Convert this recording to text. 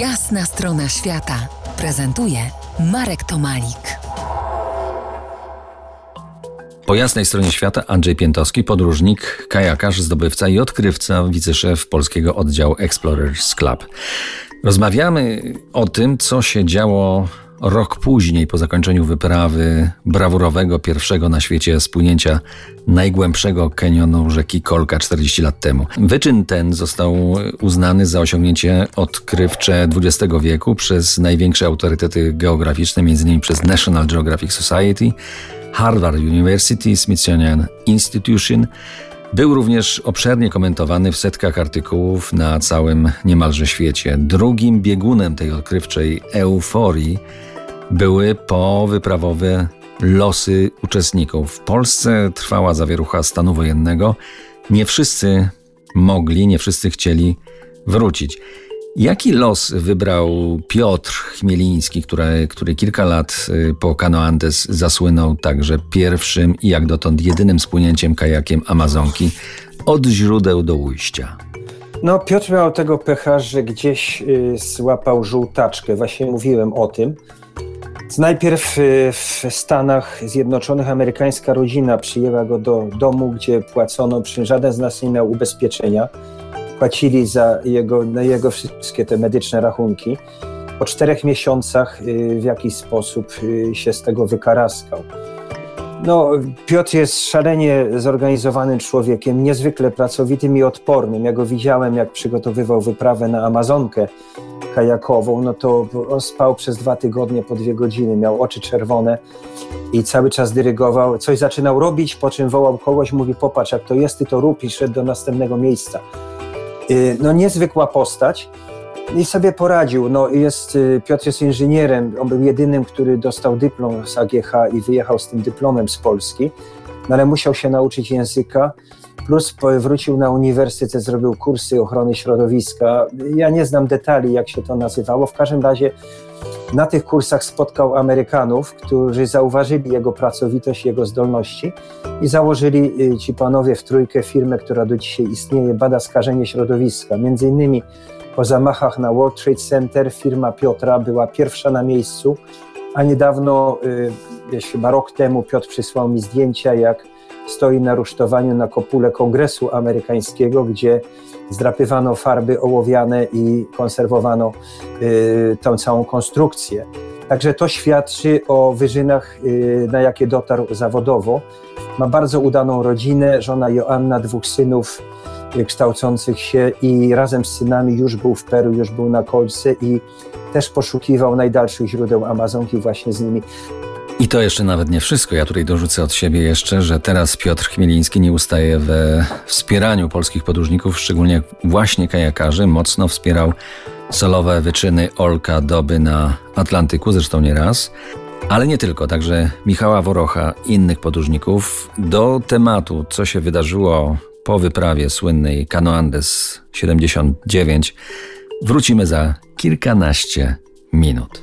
Jasna strona świata prezentuje Marek Tomalik. Po jasnej stronie świata Andrzej Piętowski, podróżnik, kajakarz, zdobywca i odkrywca, wiceszef polskiego oddziału Explorers Club. Rozmawiamy o tym, co się działo rok później, po zakończeniu wyprawy brawurowego, pierwszego na świecie spłynięcia najgłębszego kenionu rzeki Kolka 40 lat temu. Wyczyn ten został uznany za osiągnięcie odkrywcze XX wieku przez największe autorytety geograficzne, m.in. przez National Geographic Society, Harvard University, Smithsonian Institution, był również obszernie komentowany w setkach artykułów na całym niemalże świecie. Drugim biegunem tej odkrywczej euforii były powyprawowe losy uczestników. W Polsce trwała zawierucha stanu wojennego. Nie wszyscy mogli, nie wszyscy chcieli wrócić. Jaki los wybrał Piotr Chmieliński, który, który kilka lat y, po Cano Andes zasłynął także pierwszym i jak dotąd jedynym spłynięciem kajakiem Amazonki od źródeł do ujścia? No, Piotr miał tego pecha, że gdzieś y, złapał żółtaczkę. Właśnie mówiłem o tym. Najpierw y, w Stanach Zjednoczonych amerykańska rodzina przyjęła go do domu, gdzie płacono, przy żaden z nas nie miał ubezpieczenia płacili za jego, na jego wszystkie te medyczne rachunki. Po czterech miesiącach y, w jakiś sposób y, się z tego wykaraskał. No, Piotr jest szalenie zorganizowanym człowiekiem, niezwykle pracowitym i odpornym. Ja go widziałem, jak przygotowywał wyprawę na Amazonkę kajakową, no to on spał przez dwa tygodnie po dwie godziny, miał oczy czerwone i cały czas dyrygował. Coś zaczynał robić, po czym wołał kogoś, mówi popatrz, jak to jest, ty to rób i szedł do następnego miejsca. Y, no niezwykła postać. I sobie poradził. No, jest, y, Piotr jest inżynierem, on był jedynym, który dostał dyplom z AGH i wyjechał z tym dyplomem z Polski, no, ale musiał się nauczyć języka, plus wrócił na uniwersytet, zrobił kursy ochrony środowiska. Ja nie znam detali, jak się to nazywało, w każdym razie na tych kursach spotkał Amerykanów, którzy zauważyli jego pracowitość, jego zdolności i założyli y, ci panowie w trójkę firmę, która do dzisiaj istnieje, bada skażenie środowiska. Między innymi po zamachach na World Trade Center firma Piotra była pierwsza na miejscu, a niedawno, y, chyba rok temu Piotr przysłał mi zdjęcia, jak stoi na rusztowaniu na kopule Kongresu Amerykańskiego, gdzie zdrapywano farby ołowiane i konserwowano y, tą całą konstrukcję. Także to świadczy o wyżynach, y, na jakie dotarł zawodowo. Ma bardzo udaną rodzinę, żona Joanna, dwóch synów y, kształcących się i razem z synami już był w Peru, już był na Kolce i też poszukiwał najdalszych źródeł Amazonki właśnie z nimi. I to jeszcze nawet nie wszystko. Ja tutaj dorzucę od siebie jeszcze, że teraz Piotr Chmieliński nie ustaje we wspieraniu polskich podróżników, szczególnie właśnie kajakarzy. Mocno wspierał solowe wyczyny Olka Doby na Atlantyku, zresztą nie raz. Ale nie tylko, także Michała Worocha i innych podróżników. Do tematu, co się wydarzyło po wyprawie słynnej Cano Andes 79, wrócimy za kilkanaście minut.